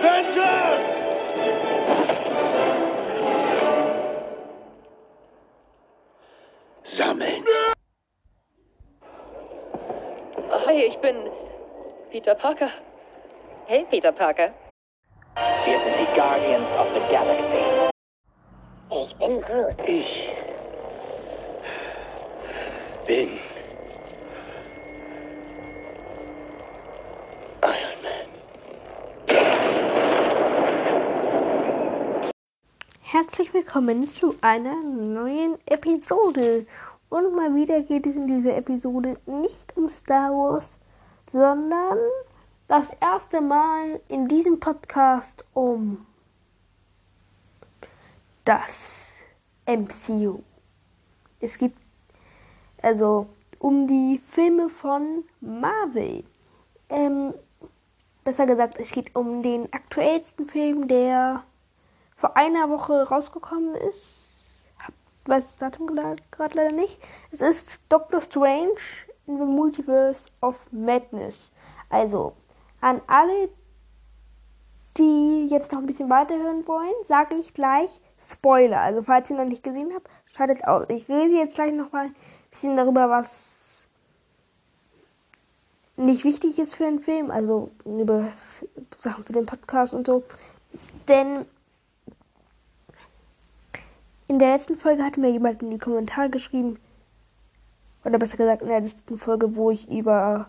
Avengers! Sammeln. Hi, ich bin Peter Parker. Hey, Peter Parker. Wir sind die Guardians of the Galaxy. Ich bin Groot. Ich bin Herzlich willkommen zu einer neuen Episode. Und mal wieder geht es in dieser Episode nicht um Star Wars, sondern das erste Mal in diesem Podcast um das MCU. Es gibt also um die Filme von Marvel. Ähm, besser gesagt, es geht um den aktuellsten Film, der vor einer Woche rausgekommen ist. Hab, weiß das Datum gerade leider nicht. Es ist Doctor Strange in the Multiverse of Madness. Also, an alle, die jetzt noch ein bisschen weiterhören wollen, sage ich gleich Spoiler. Also, falls ihr noch nicht gesehen habt, schaltet aus. Ich rede jetzt gleich noch mal ein bisschen darüber, was nicht wichtig ist für einen Film, also über Sachen für den Podcast und so. Denn in der letzten Folge hatte mir jemand in die Kommentare geschrieben, oder besser gesagt in der letzten Folge, wo ich über.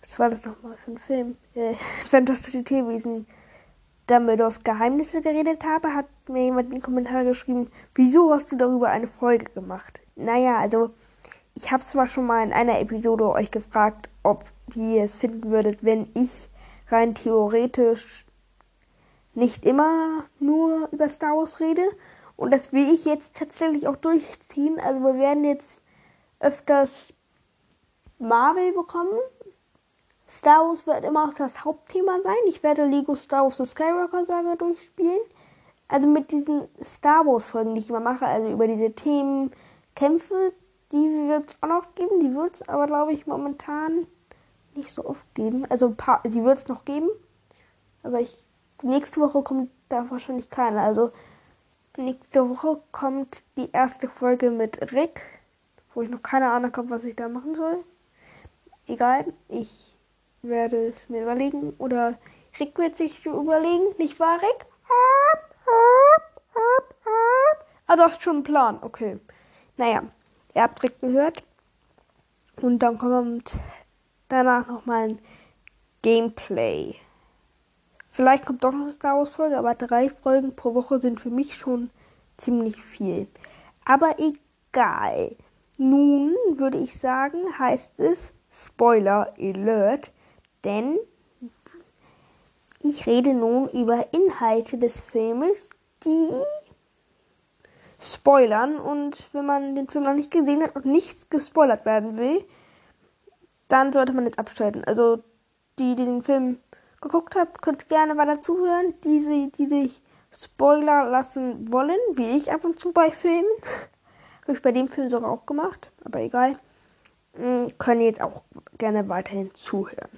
Was war das nochmal für ein Film? Äh, Fantastische Tierwesen. Dumbledores Geheimnisse geredet habe, hat mir jemand in die Kommentare geschrieben, wieso hast du darüber eine Folge gemacht? Naja, also ich habe zwar schon mal in einer Episode euch gefragt, ob ihr es finden würdet, wenn ich rein theoretisch nicht immer nur über Star Wars rede. Und das will ich jetzt tatsächlich auch durchziehen. Also wir werden jetzt öfters Marvel bekommen. Star Wars wird immer noch das Hauptthema sein. Ich werde Lego Star Wars The Skywalker Saga durchspielen. Also mit diesen Star Wars Folgen, die ich immer mache, also über diese Themen, Kämpfe, die wird es auch noch geben. Die wird es aber, glaube ich, momentan nicht so oft geben. Also paar, sie wird es noch geben. Aber ich, nächste Woche kommt da wahrscheinlich keine. Also nächste Woche kommt die erste Folge mit Rick, wo ich noch keine Ahnung habe, was ich da machen soll. Egal, ich werde es mir überlegen. Oder Rick wird sich überlegen, nicht wahr, Rick? Ah, du hast schon einen Plan, okay. Naja, ihr habt Rick gehört. Und dann kommt danach nochmal ein Gameplay. Vielleicht kommt doch noch eine Star Wars Folge, aber drei Folgen pro Woche sind für mich schon ziemlich viel. Aber egal. Nun würde ich sagen, heißt es Spoiler Alert, denn ich rede nun über Inhalte des Filmes, die spoilern und wenn man den Film noch nicht gesehen hat und nichts gespoilert werden will, dann sollte man jetzt abschalten. Also die, die den Film geguckt habt, könnt gerne weiter zuhören. Die, die sich Spoiler lassen wollen, wie ich ab und zu bei Filmen, habe ich bei dem Film sogar auch gemacht, aber egal, können jetzt auch gerne weiterhin zuhören.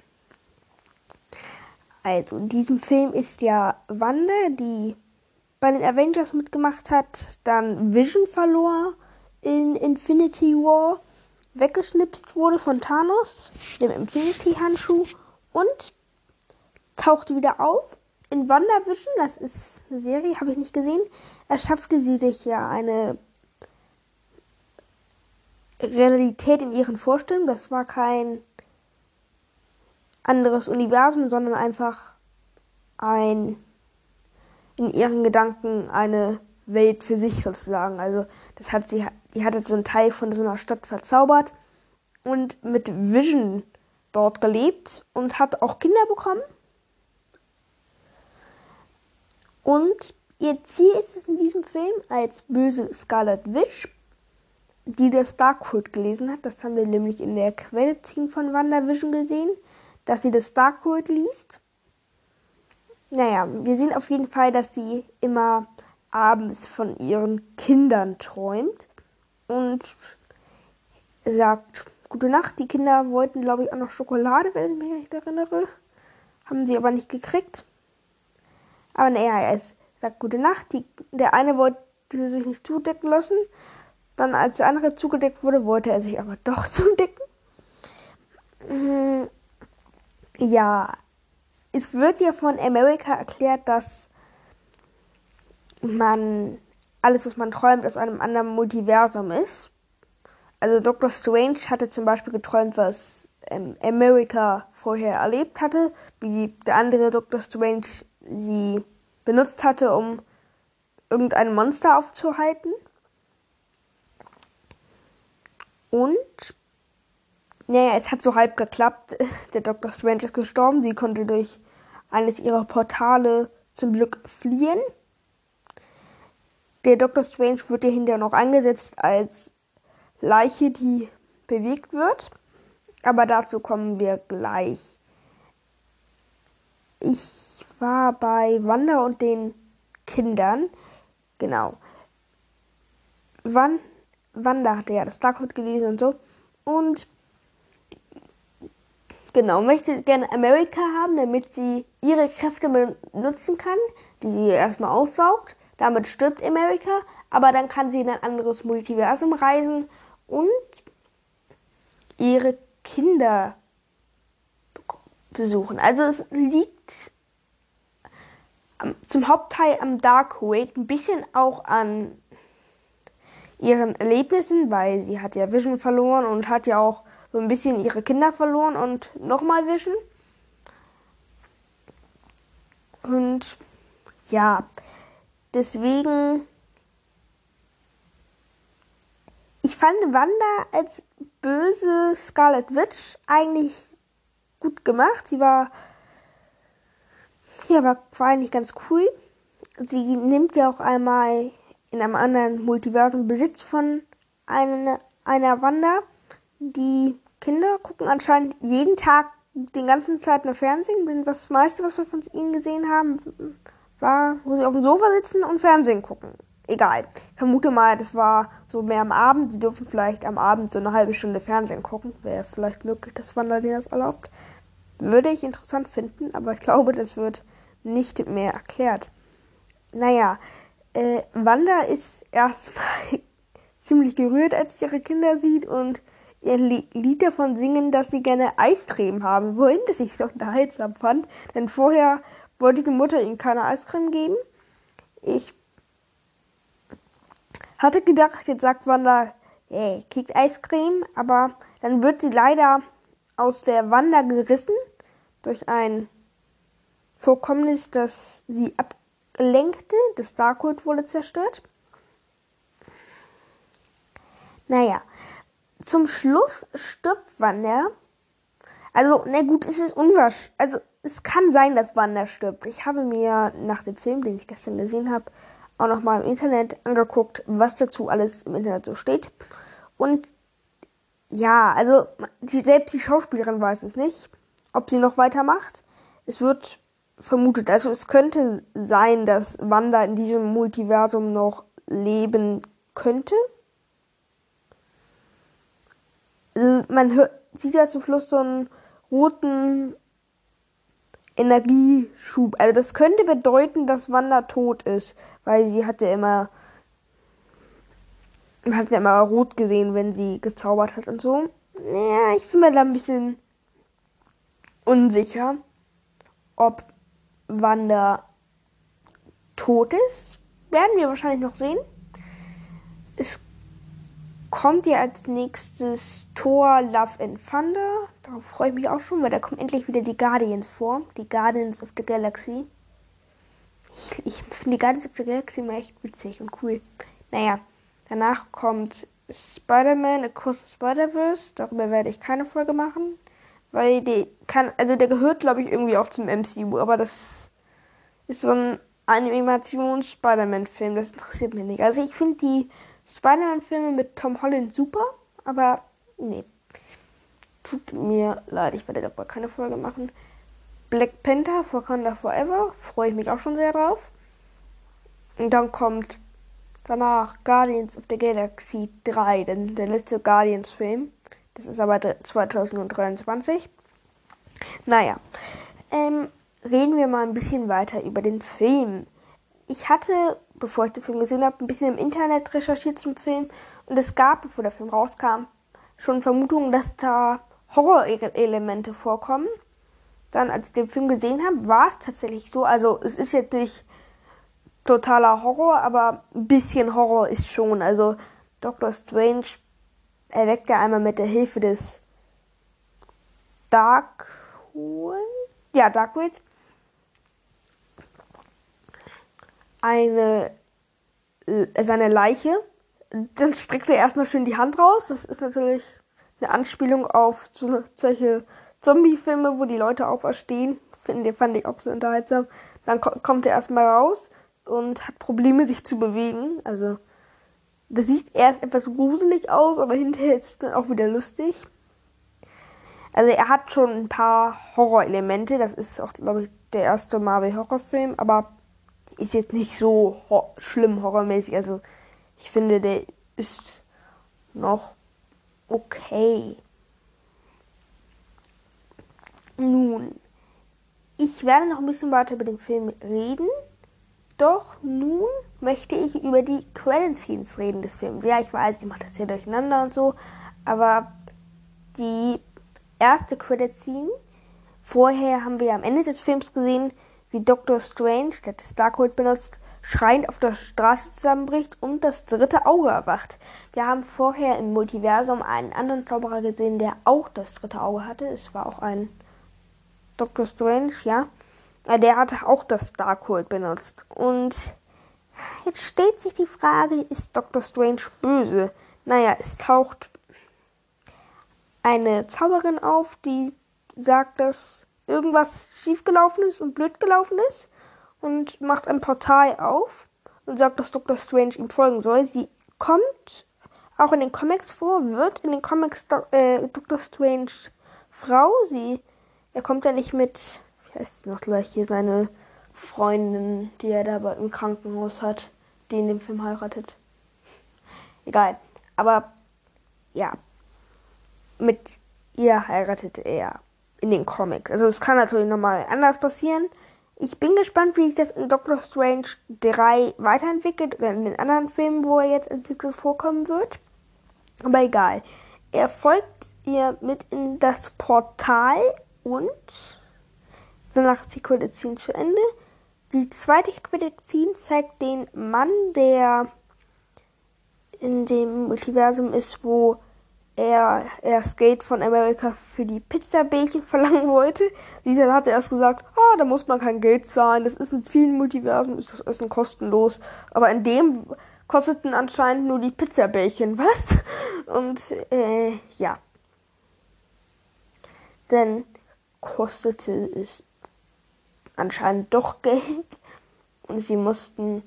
Also, in diesem Film ist ja Wanda, die bei den Avengers mitgemacht hat, dann Vision verlor in Infinity War, weggeschnipst wurde von Thanos, dem Infinity-Handschuh, und tauchte wieder auf. In WandaVision, das ist eine Serie, habe ich nicht gesehen, erschaffte sie sich ja eine Realität in ihren Vorstellungen. Das war kein anderes Universum, sondern einfach ein in ihren Gedanken eine Welt für sich sozusagen. Also das hat sie, die hatte so einen Teil von so einer Stadt verzaubert und mit Vision dort gelebt und hat auch Kinder bekommen. Und ihr Ziel ist es in diesem Film als böse Scarlet Witch, die das Darkhold gelesen hat. Das haben wir nämlich in der Quelle von WandaVision gesehen, dass sie das Darkhold liest. Naja, wir sehen auf jeden Fall, dass sie immer abends von ihren Kindern träumt und sagt gute Nacht. Die Kinder wollten, glaube ich, auch noch Schokolade, wenn ich mich recht erinnere. Haben sie aber nicht gekriegt. Aber naja, er sagt gute Nacht. Die, der eine wollte sich nicht zudecken lassen. Dann, als der andere zugedeckt wurde, wollte er sich aber doch zudecken. Mhm. Ja, es wird ja von America erklärt, dass man alles, was man träumt, aus einem anderen Multiversum ist. Also Dr. Strange hatte zum Beispiel geträumt, was ähm, America vorher erlebt hatte, wie der andere Dr. Strange sie benutzt hatte, um irgendein Monster aufzuhalten. Und naja, es hat so halb geklappt. Der Dr. Strange ist gestorben. Sie konnte durch eines ihrer Portale zum Glück fliehen. Der Dr. Strange wird ja hinterher noch eingesetzt als Leiche, die bewegt wird. Aber dazu kommen wir gleich. Ich war bei Wanda und den Kindern. Genau. Wann, Wanda hatte ja das Darkhold gelesen und so. Und genau, möchte gerne America haben, damit sie ihre Kräfte benutzen kann, die sie erstmal aussaugt. Damit stirbt America, aber dann kann sie in ein anderes Multiversum reisen und ihre Kinder besuchen. Also es liegt zum Hauptteil am Dark Wake, ein bisschen auch an ihren Erlebnissen, weil sie hat ja Vision verloren und hat ja auch so ein bisschen ihre Kinder verloren und nochmal Vision. Und ja, deswegen. Ich fand Wanda als böse Scarlet Witch eigentlich gut gemacht. Sie war ja, war, war eigentlich ganz cool. Sie nimmt ja auch einmal in einem anderen Multiversum Besitz von einer, einer Wanda. Die Kinder gucken anscheinend jeden Tag den ganzen Zeit nur Fernsehen. Das meiste, was wir von ihnen gesehen haben, war, wo sie auf dem Sofa sitzen und Fernsehen gucken. Egal. Ich vermute mal, das war so mehr am Abend. Die dürfen vielleicht am Abend so eine halbe Stunde Fernsehen gucken. Wäre vielleicht möglich, dass Wanda denen das erlaubt. Würde ich interessant finden, aber ich glaube, das wird nicht mehr erklärt. Naja, äh, Wanda ist erstmal ziemlich gerührt, als sie ihre Kinder sieht und ihr Lied davon singen, dass sie gerne Eiscreme haben wollen, das ich so unterhaltsam fand. Denn vorher wollte die Mutter ihnen keine Eiscreme geben. Ich hatte gedacht, jetzt sagt Wanda, hey, kriegt Eiscreme, aber dann wird sie leider aus der Wanda gerissen durch ein Vorkommnis, das sie ablenkte. Das Darkhold wurde zerstört. Naja, zum Schluss stirbt Wanda. Also, na gut, es ist unwahrscheinlich. Also, es kann sein, dass Wanda stirbt. Ich habe mir nach dem Film, den ich gestern gesehen habe, auch nochmal im Internet angeguckt, was dazu alles im Internet so steht. Und ja, also die, selbst die Schauspielerin weiß es nicht, ob sie noch weitermacht. Es wird vermutet. Also es könnte sein, dass Wanda in diesem Multiversum noch leben könnte. Man hört, sieht ja zum Schluss so einen roten Energieschub. Also das könnte bedeuten, dass Wanda tot ist, weil sie hatte immer man hat ja immer rot gesehen, wenn sie gezaubert hat und so. Ja, ich bin mir da ein bisschen unsicher, ob Wanda tot ist. Werden wir wahrscheinlich noch sehen. Es kommt ja als nächstes Thor Love and Thunder. Darauf freue ich mich auch schon, weil da kommen endlich wieder die Guardians vor. Die Guardians of the Galaxy. Ich, ich finde die Guardians of the Galaxy immer echt witzig und cool. Naja, danach kommt Spider-Man Across the Spider-Verse. Darüber werde ich keine Folge machen. Weil die kann, also der gehört, glaube ich, irgendwie auch zum MCU, aber das ist so ein Animations-Spider-Man-Film, das interessiert mich nicht. Also ich finde die Spider-Man-Filme mit Tom Holland super, aber nee. Tut mir leid, ich werde dabei keine Folge machen. Black Panther, Wakanda Forever, freue ich mich auch schon sehr drauf. Und dann kommt danach Guardians of the Galaxy 3, denn der letzte Guardians-Film. Das ist aber 2023. Naja. ähm, reden wir mal ein bisschen weiter über den Film. Ich hatte, bevor ich den Film gesehen habe, ein bisschen im Internet recherchiert zum Film und es gab, bevor der Film rauskam, schon Vermutungen, dass da Horrorelemente vorkommen. Dann, als ich den Film gesehen habe, war es tatsächlich so. Also es ist jetzt nicht totaler Horror, aber ein bisschen Horror ist schon. Also Dr. Strange erweckt ja einmal mit der Hilfe des Darkhold, ja Darkhold, eine äh, seine Leiche. Dann streckt er erstmal schön die Hand raus. Das ist natürlich eine Anspielung auf so, solche Zombie-Filme, wo die Leute auferstehen. Finde, fand ich auch so unterhaltsam. Dann ko kommt er erstmal raus und hat Probleme, sich zu bewegen. Also, das sieht erst etwas gruselig aus, aber hinterher ist es dann auch wieder lustig. Also, er hat schon ein paar Horrorelemente. Das ist auch, glaube ich, der erste Marvel-Horrorfilm, aber ist jetzt nicht so ho schlimm horrormäßig. Also, ich finde, der ist noch okay. Nun, ich werde noch ein bisschen weiter über den Film reden. Doch nun möchte ich über die Credit-Scenes reden des Films. Ja, ich weiß, ich mache das hier durcheinander und so, aber die erste Credit-Scene, vorher haben wir am Ende des Films gesehen, wie Dr. Strange, der das Darkhold benutzt, schreiend auf der Straße zusammenbricht und das dritte Auge erwacht. Wir haben vorher im Multiversum einen anderen Zauberer gesehen, der auch das dritte Auge hatte. Es war auch ein Dr. Strange, ja. Der hat auch das Darkhold benutzt. Und jetzt stellt sich die Frage, ist Dr. Strange böse? Naja, es taucht eine Zauberin auf, die sagt, dass irgendwas schiefgelaufen ist und blöd gelaufen ist und macht ein Portal auf und sagt, dass Dr. Strange ihm folgen soll. Sie kommt auch in den Comics vor, wird in den Comics Do äh, Dr. Strange Frau. Sie, er kommt ja nicht mit, heißt sie noch gleich hier, seine Freundin, die er da im Krankenhaus hat, die in dem Film heiratet. Egal. Aber ja, mit ihr heiratet er in den Comics. Also es kann natürlich nochmal anders passieren. Ich bin gespannt, wie sich das in Doctor Strange 3 weiterentwickelt oder in den anderen Filmen, wo er jetzt als nächstes vorkommen wird. Aber egal. Er folgt ihr mit in das Portal und danach ist die Scene zu Ende. Die zweite Scene zeigt den Mann, der in dem Multiversum ist, wo er erst Geld von Amerika für die Pizzabällchen verlangen wollte. Dieser hatte erst gesagt, ah, da muss man kein Geld zahlen, das ist in vielen Multiversen, ist das Essen kostenlos. Aber in dem kosteten anscheinend nur die Pizzabällchen was. Und äh, ja. Dann kostete es anscheinend doch Geld. Und sie mussten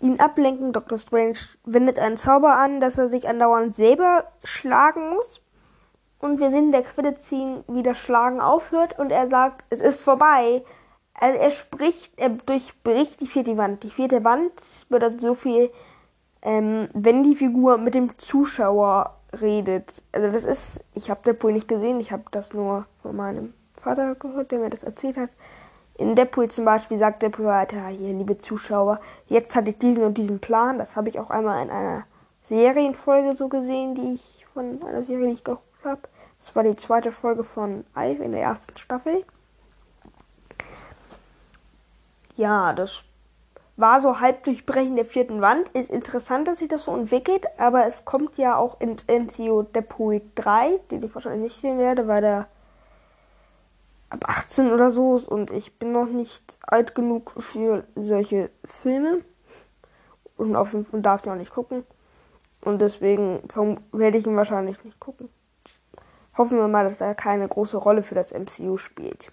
ihn ablenken. Dr. Strange wendet einen Zauber an, dass er sich andauernd selber schlagen muss. Und wir sehen der Credit-Scene, wie das Schlagen aufhört und er sagt, es ist vorbei. Also er spricht, er durchbricht die vierte Wand. Die vierte Wand bedeutet so viel, ähm, wenn die Figur mit dem Zuschauer redet. Also das ist, ich habe Deadpool nicht gesehen, ich habe das nur von meinem Vater gehört, der mir das erzählt hat in Deadpool zum Beispiel sagt Deadpool weiter, hier, liebe Zuschauer, jetzt hatte ich diesen und diesen Plan. Das habe ich auch einmal in einer Serienfolge so gesehen, die ich von einer Serie, die ich geguckt habe. Das war die zweite Folge von Alf in der ersten Staffel. Ja, das war so halb Durchbrechen der vierten Wand. Ist interessant, dass sich das so entwickelt, aber es kommt ja auch ins MCU Deadpool 3, den ich wahrscheinlich nicht sehen werde, weil der ab 18 oder so und ich bin noch nicht alt genug für solche Filme und auf Fall darf ich auch nicht gucken und deswegen werde ich ihn wahrscheinlich nicht gucken. Hoffen wir mal, dass er keine große Rolle für das MCU spielt.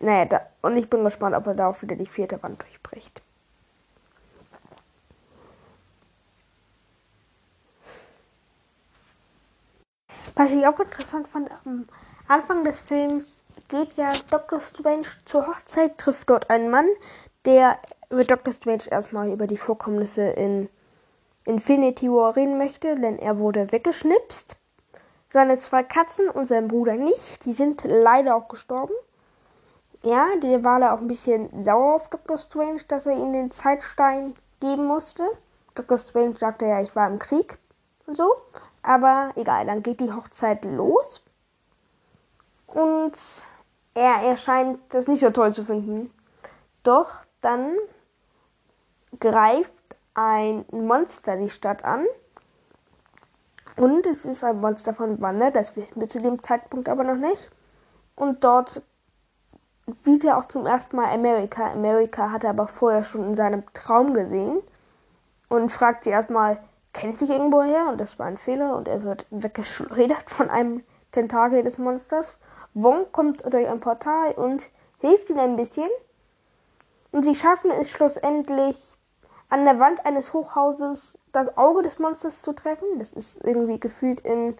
Naja, da, und ich bin gespannt, ob er da auch wieder die vierte Wand durchbricht. Was ich auch interessant fand, am Anfang des Films geht ja Dr. Strange zur Hochzeit, trifft dort einen Mann, der mit Dr. Strange erstmal über die Vorkommnisse in Infinity War reden möchte, denn er wurde weggeschnipst. seine zwei Katzen und sein Bruder nicht. Die sind leider auch gestorben. Ja, der war da auch ein bisschen sauer auf Dr. Strange, dass er ihm den Zeitstein geben musste. Dr. Strange sagte ja, ich war im Krieg und so. Aber egal, dann geht die Hochzeit los. Und er, er scheint das nicht so toll zu finden. Doch dann greift ein Monster die Stadt an. Und es ist ein Monster von Wanda, das wissen wir zu dem Zeitpunkt aber noch nicht. Und dort sieht er auch zum ersten Mal Amerika. Amerika hat er aber vorher schon in seinem Traum gesehen. Und fragt sie erstmal, kennt ich dich irgendwo her? Und das war ein Fehler und er wird weggeschleudert von einem Tentakel des Monsters. Wong kommt durch ein Portal und hilft ihnen ein bisschen. Und sie schaffen es schlussendlich, an der Wand eines Hochhauses das Auge des Monsters zu treffen. Das ist irgendwie gefühlt in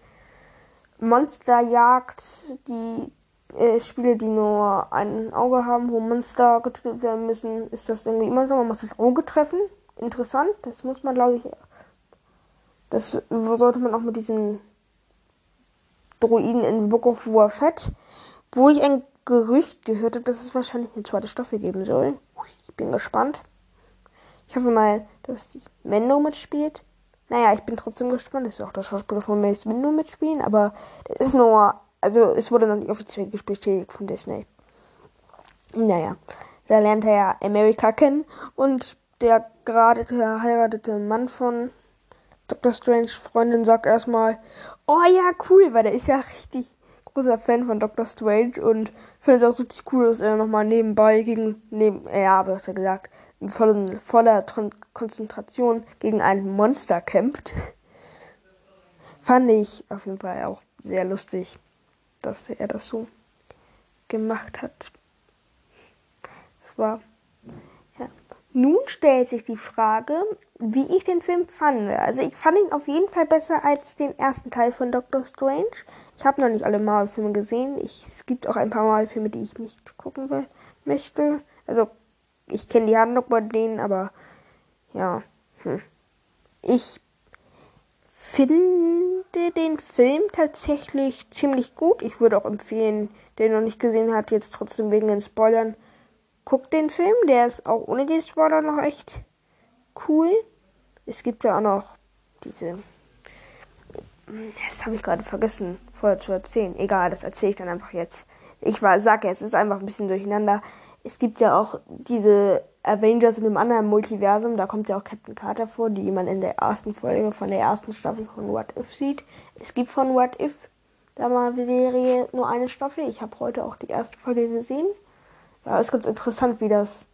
Monsterjagd die äh, Spiele, die nur ein Auge haben, wo Monster getötet werden müssen, ist das irgendwie immer so. Man muss das Auge treffen. Interessant. Das muss man, glaube ich, das sollte man auch mit diesen Droiden in Book of War Fett, wo ich ein Gerücht gehört habe, dass es wahrscheinlich eine zweite Staffel geben soll. Ich bin gespannt. Ich hoffe mal, dass Mendo mitspielt. Naja, ich bin trotzdem gespannt. Das ist auch der Schauspieler von Mace Windu mitspielen, aber das ist nur, also es wurde noch nicht offiziell bestätigt von Disney. Naja, da lernt er ja Amerika kennen und der gerade verheiratete Mann von Dr. Strange Freundin sagt erstmal, oh ja, cool, weil der ist ja richtig großer Fan von Dr. Strange und findet es auch richtig cool, dass er nochmal nebenbei gegen, neben, ja, was er gesagt, voller, voller Konzentration gegen ein Monster kämpft. Fand ich auf jeden Fall auch sehr lustig, dass er das so gemacht hat. Das war nun stellt sich die Frage, wie ich den Film fand. Also ich fand ihn auf jeden Fall besser als den ersten Teil von Doctor Strange. Ich habe noch nicht alle Marvel-Filme gesehen. Ich, es gibt auch ein paar Marvel-Filme, die ich nicht gucken will, möchte. Also ich kenne die Handlung bei denen, aber ja. Hm. Ich finde den Film tatsächlich ziemlich gut. Ich würde auch empfehlen, der noch nicht gesehen hat, jetzt trotzdem wegen den Spoilern guckt den Film, der ist auch ohne die Spoiler noch echt cool. Es gibt ja auch noch diese. Das habe ich gerade vergessen, vorher zu erzählen. Egal, das erzähle ich dann einfach jetzt. Ich war, sag es ist einfach ein bisschen durcheinander. Es gibt ja auch diese Avengers in einem anderen Multiversum. Da kommt ja auch Captain Carter vor, die man in der ersten Folge von der ersten Staffel von What If sieht. Es gibt von What If da mal die Serie nur eine Staffel. Ich habe heute auch die erste Folge gesehen. Ja, ist ganz interessant, wie das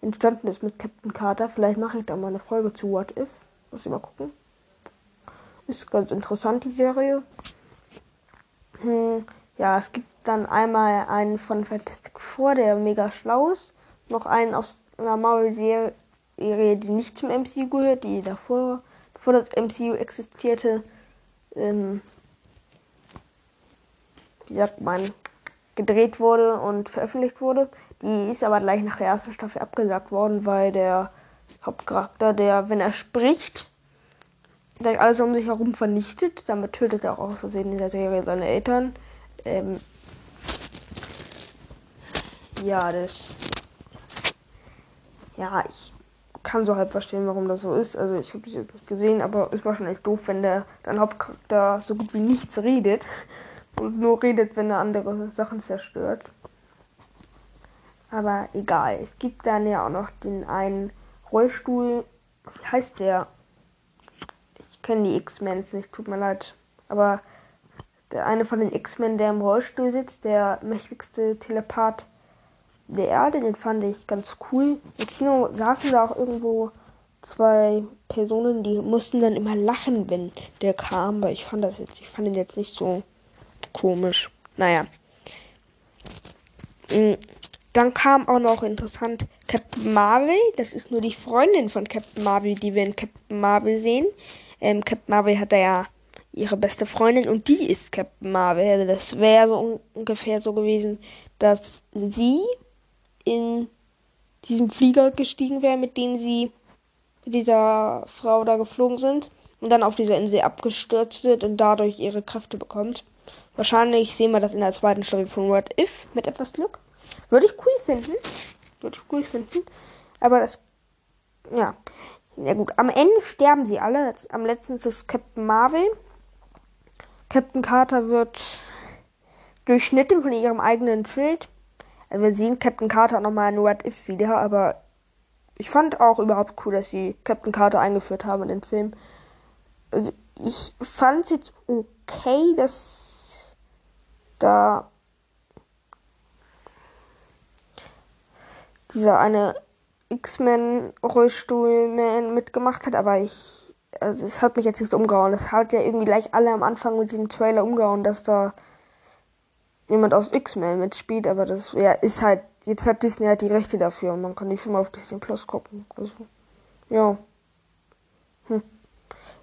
entstanden ist mit Captain Carter. Vielleicht mache ich da mal eine Folge zu What If. Muss ich mal gucken. Ist ganz interessant, die Serie. Hm, ja, es gibt dann einmal einen von Fantastic Four, der mega schlau ist. Noch einen aus einer Marvel-Serie, die nicht zum MCU gehört, die davor, bevor das MCU existierte, ähm, wie sagt man, gedreht wurde und veröffentlicht wurde. Die ist aber gleich nach der ersten Staffel abgesagt worden, weil der Hauptcharakter, der, wenn er spricht, gleich alles um sich herum vernichtet. Damit tötet er auch aus Versehen in der Serie seine Eltern. Ähm ja, das. Ja, ich kann so halb verstehen, warum das so ist. Also ich habe es jetzt nicht gesehen, aber schon echt doof, wenn der dein Hauptcharakter so gut wie nichts redet und nur redet, wenn er andere Sachen zerstört. Aber egal. Es gibt dann ja auch noch den einen Rollstuhl. Wie heißt der? Kenne die X-Men nicht, tut mir leid. Aber der eine von den X-Men, der im Rollstuhl sitzt, der mächtigste Telepath der Erde, den fand ich ganz cool. Im Kino saßen da auch irgendwo zwei Personen, die mussten dann immer lachen, wenn der kam, weil ich fand das jetzt, ich fand ihn jetzt nicht so komisch. Naja. Mm, dann kam auch noch interessant Captain Marvel. Das ist nur die Freundin von Captain Marvel, die wir in Captain Marvel sehen. Ähm, Captain Marvel hat da ja ihre beste Freundin und die ist Captain Marvel. Also das wäre so un ungefähr so gewesen, dass sie in diesem Flieger gestiegen wäre, mit dem sie mit dieser Frau da geflogen sind. und dann auf dieser Insel abgestürzt wird und dadurch ihre Kräfte bekommt. Wahrscheinlich sehen wir das in der zweiten Staffel von What If mit etwas Glück. Würde ich cool finden. Würde ich cool finden. Aber das, ja. Ja gut, am Ende sterben sie alle. Am letzten ist es Captain Marvel. Captain Carter wird durchschnitten von ihrem eigenen Schild. Also wir sehen Captain Carter nochmal in What If wieder, aber ich fand auch überhaupt cool, dass sie Captain Carter eingeführt haben in den Film. Also ich fand es jetzt okay, dass da dieser eine X-Men-Rollstuhl-Man mitgemacht hat, aber ich, also es hat mich jetzt nicht umgehauen. Es hat ja irgendwie gleich alle am Anfang mit dem Trailer umgehauen, dass da jemand aus X-Men mitspielt, aber das ja, ist halt, jetzt hat Disney halt die Rechte dafür und man kann die Filme auf Disney Plus gucken. Also, ja. Hm.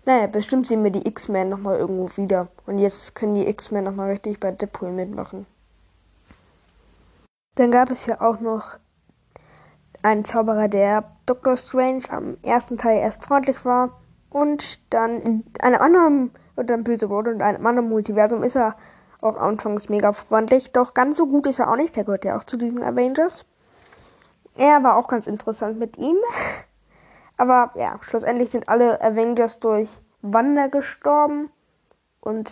Naja, bestimmt sehen wir die X-Men nochmal irgendwo wieder. Und jetzt können die X-Men nochmal richtig bei Deadpool mitmachen. Dann gab es ja auch noch einen Zauberer, der Doctor Strange am ersten Teil erst freundlich war und dann in einem anderen oder dann böse wurde und in einem anderen Multiversum ist er auch anfangs mega freundlich, doch ganz so gut ist er auch nicht. Der gehört ja auch zu diesen Avengers. Er war auch ganz interessant mit ihm. Aber ja, schlussendlich sind alle Avengers durch Wander gestorben und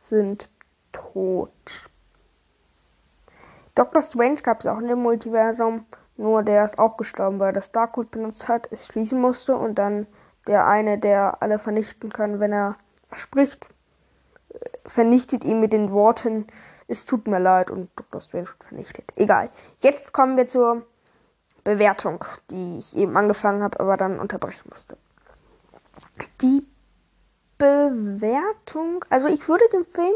sind tot. Dr. Strange gab es auch in dem Multiversum, nur der ist auch gestorben, weil er das Darkwood benutzt hat, es schließen musste und dann der eine, der alle vernichten kann, wenn er spricht, vernichtet ihn mit den Worten, es tut mir leid und Dr. Strange vernichtet. Egal. Jetzt kommen wir zur Bewertung, die ich eben angefangen habe, aber dann unterbrechen musste. Die Bewertung, also ich würde dem Film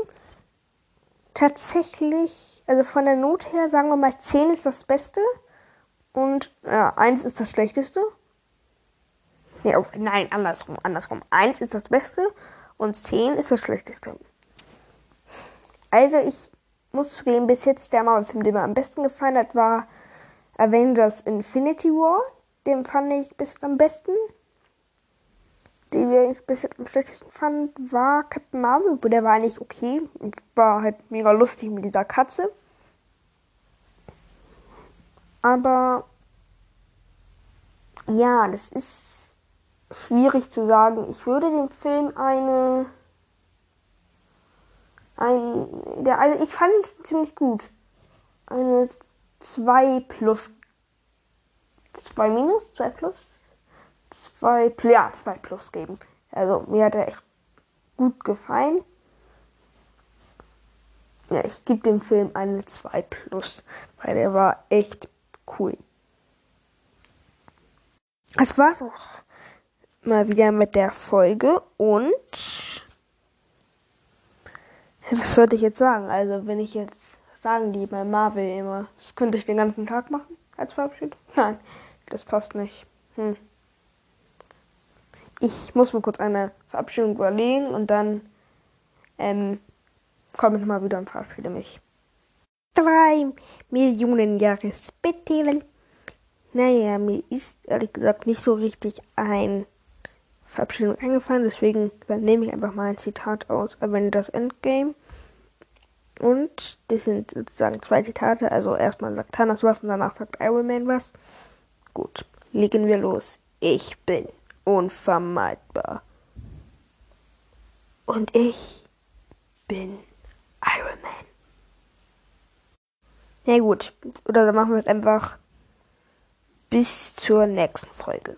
tatsächlich, also von der Not her, sagen wir mal, 10 ist das Beste und ja, 1 ist das Schlechteste. Nee, oh, nein, andersrum, andersrum. 1 ist das Beste und 10 ist das Schlechteste. Also ich muss zugeben, bis jetzt der Marvel-Film, der mir am besten gefallen hat, war Avengers Infinity War. Den fand ich bis jetzt am besten. Den ich bis jetzt am schlechtesten fand, war Captain Marvel. Der war eigentlich okay. War halt mega lustig mit dieser Katze. Aber ja, das ist schwierig zu sagen. Ich würde dem Film eine ein, der, also ich fand ihn ziemlich gut. Eine 2 plus. 2 minus? 2 plus? 2, ja, 2 plus geben. Also mir hat er echt gut gefallen. Ja, ich gebe dem Film eine 2 plus, weil der war echt cool. Das war's auch mal wieder mit der Folge und was sollte ich jetzt sagen? Also, wenn ich jetzt sagen die bei Marvel immer, das könnte ich den ganzen Tag machen als Verabschiedung? Nein, das passt nicht. Hm. Ich muss mir kurz eine Verabschiedung überlegen und dann ähm, komme ich nochmal wieder und verabschiede mich. Drei Millionen Jahre später. Naja, mir ist ehrlich gesagt nicht so richtig ein Verabschiedung eingefallen, deswegen übernehme ich einfach mal ein Zitat aus Avengers Endgame. Und das sind sozusagen zwei Zitate. Also erstmal sagt Thanos was und danach sagt Iron Man was. Gut, legen wir los. Ich bin unvermeidbar. Und ich bin Iron Man. Na gut, oder dann machen wir es einfach bis zur nächsten Folge.